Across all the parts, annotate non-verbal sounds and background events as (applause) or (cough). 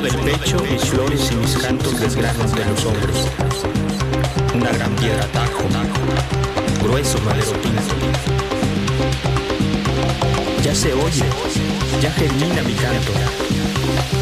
Del pecho, mis flores y mis cantos desgranos de los hombros. Una gran piedra tajo, grueso madero pinto. Ya se oye, ya germina mi canto.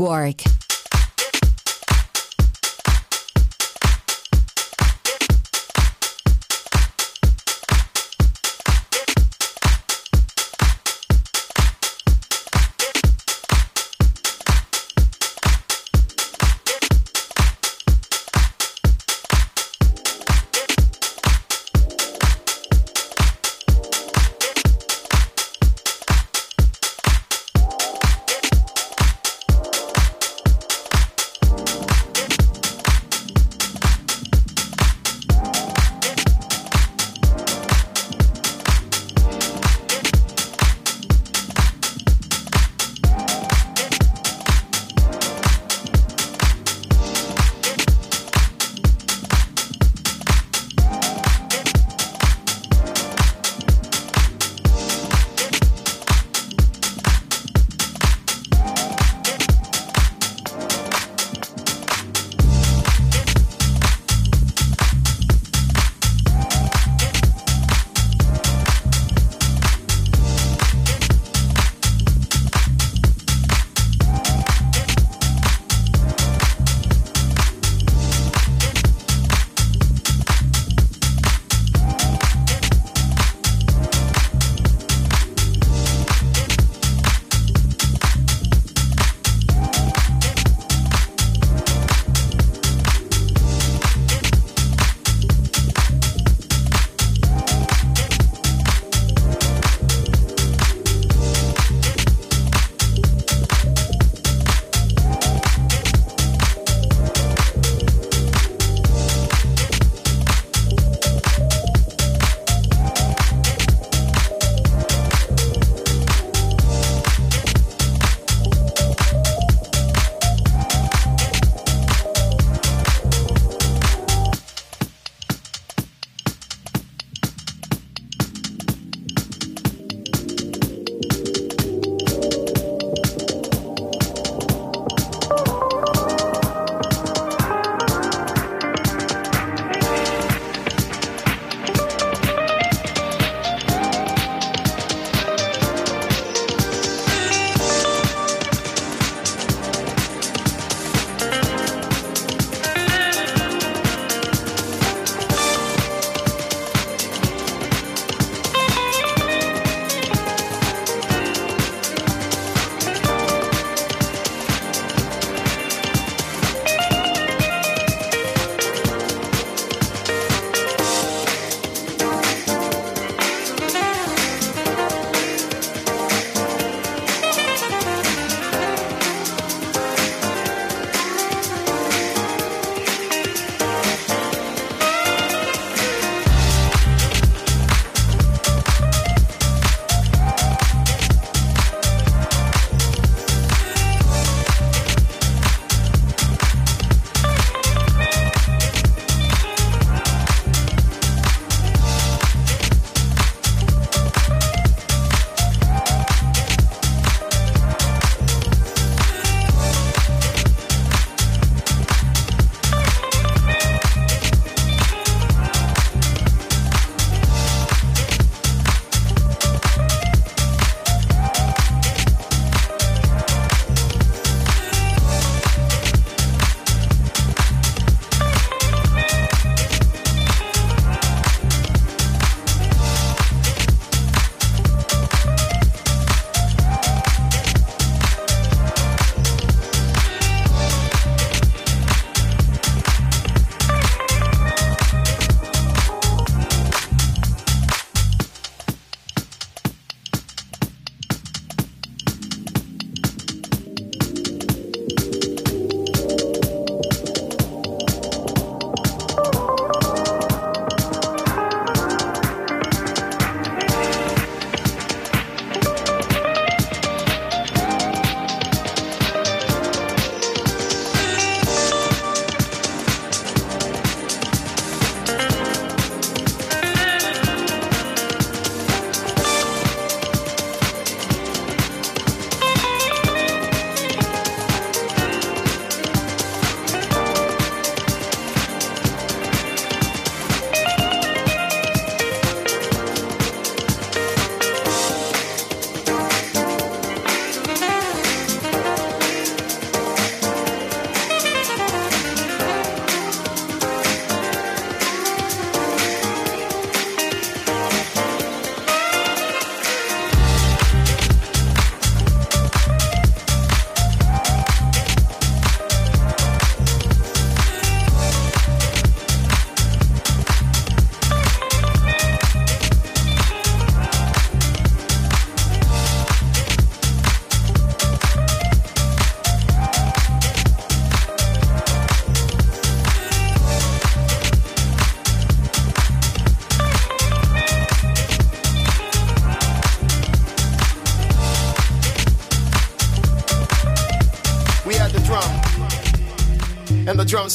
Warwick.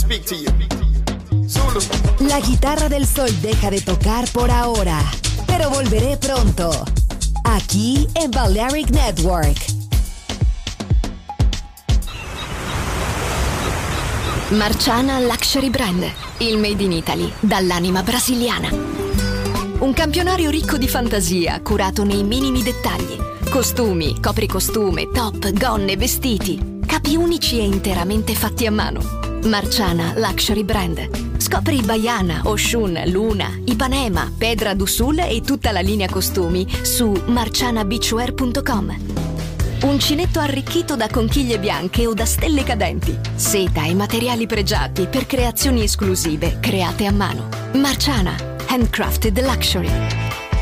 Speak to you. Zulu. La guitarra del sol deja de tocar por ahora, pero volveré pronto. Aquí en Balearic Network. Marciana Luxury Brand, il made in Italy, dall'anima brasiliana. Un campionario ricco di fantasia, curato nei minimi dettagli. Costumi, copricostume, top, gonne, vestiti. Capi unici e interamente fatti a mano. Marciana Luxury Brand. Scopri Baiana, Oshun, Luna, Ipanema, Pedra d'Usul e tutta la linea costumi su marcianabeachwear.com. Uncinetto arricchito da conchiglie bianche o da stelle cadenti. Seta e materiali pregiati per creazioni esclusive create a mano. Marciana, handcrafted luxury.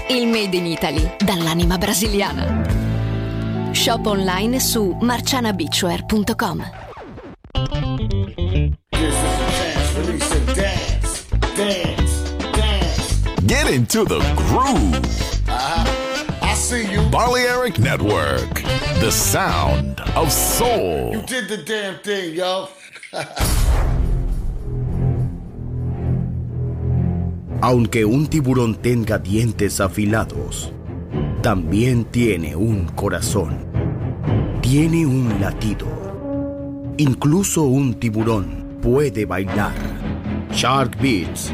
Il made in Italy dall'anima brasiliana. Shop online su marcianabeachwear.com. Get into the groove. Uh-huh. I see you. Balearic Network, the sound of soul. You did the damn thing, yo. (laughs) Aunque un tiburón tenga dientes afilados, también tiene un corazón. Tiene un latido. Incluso un tiburón puede bailar. Shark Beats,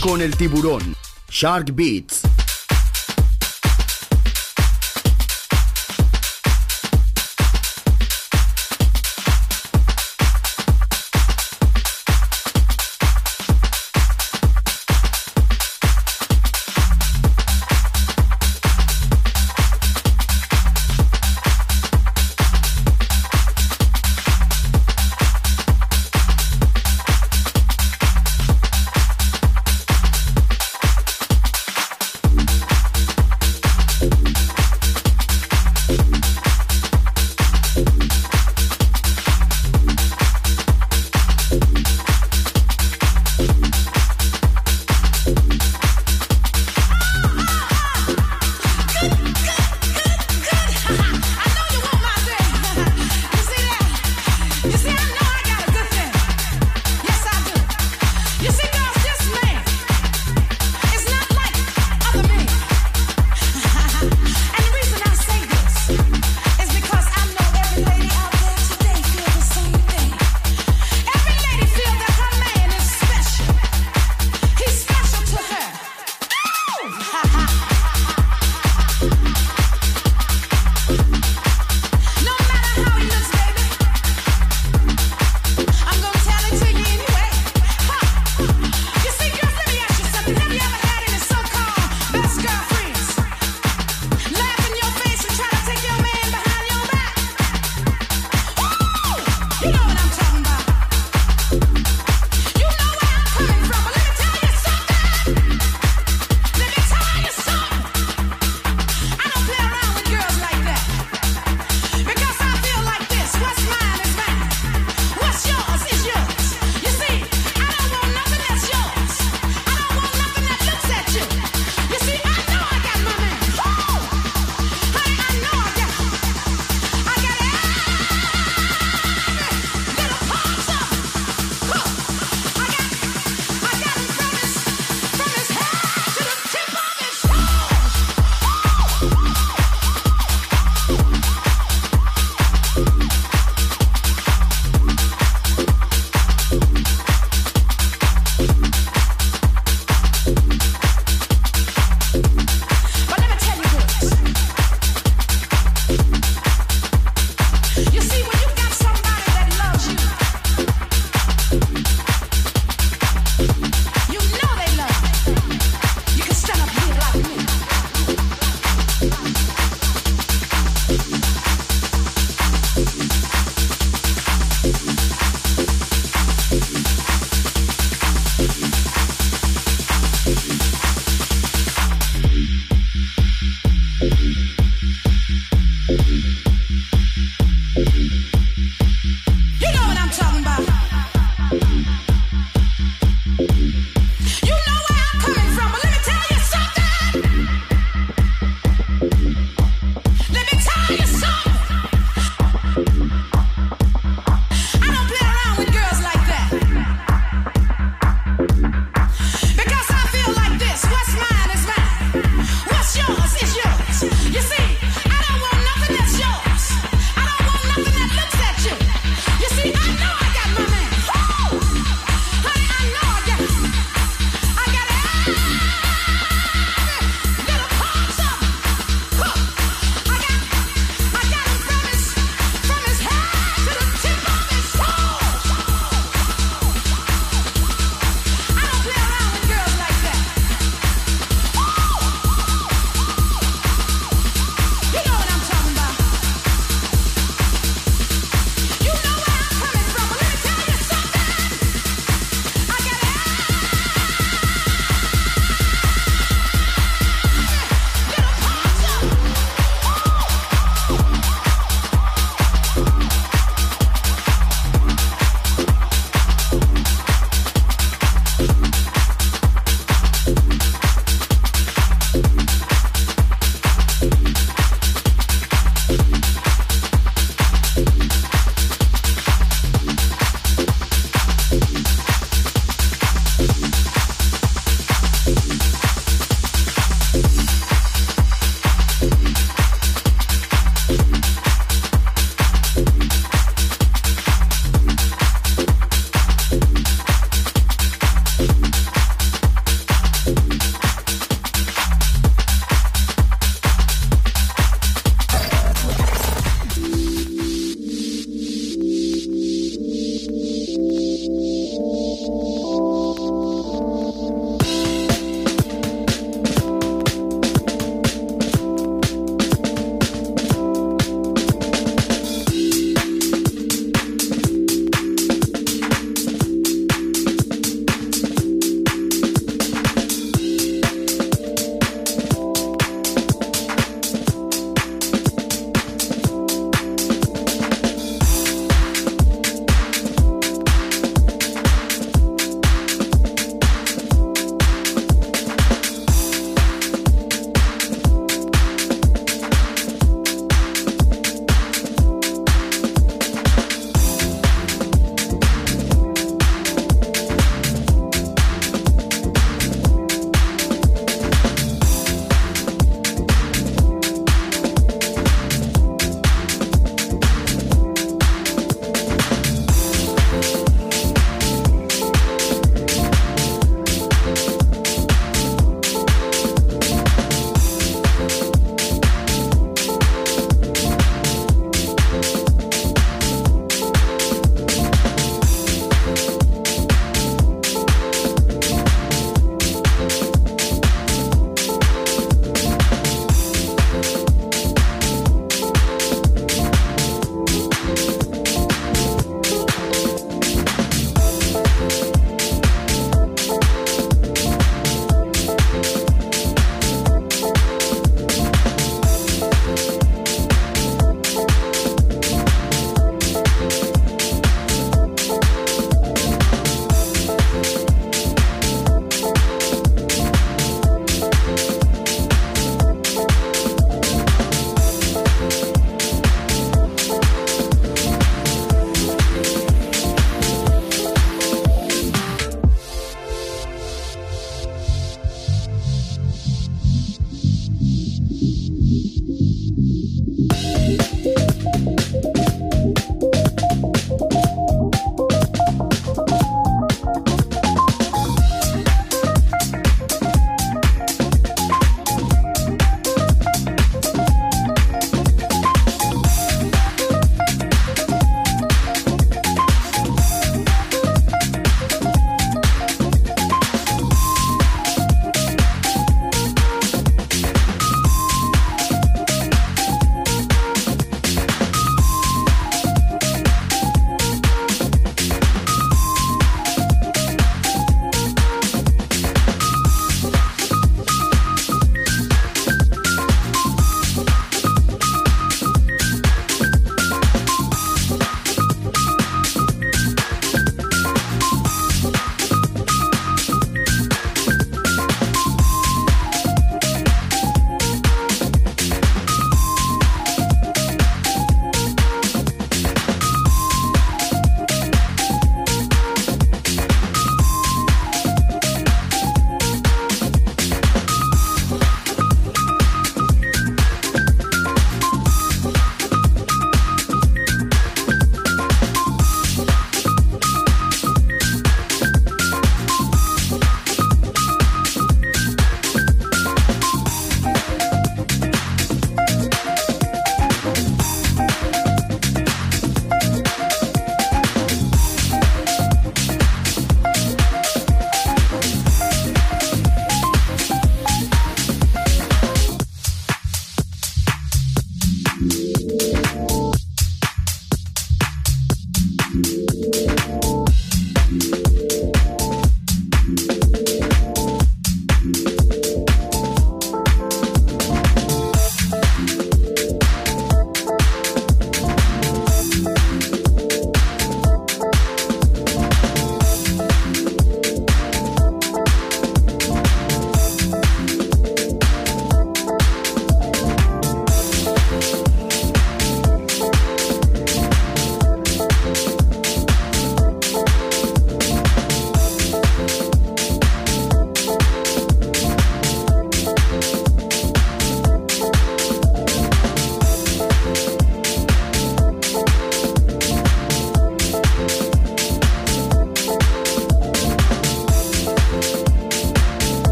Con el tiburón. Shark Beats.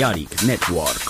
Chaotic Network.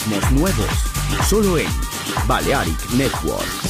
Ritmos nuevos, solo en Balearic Network.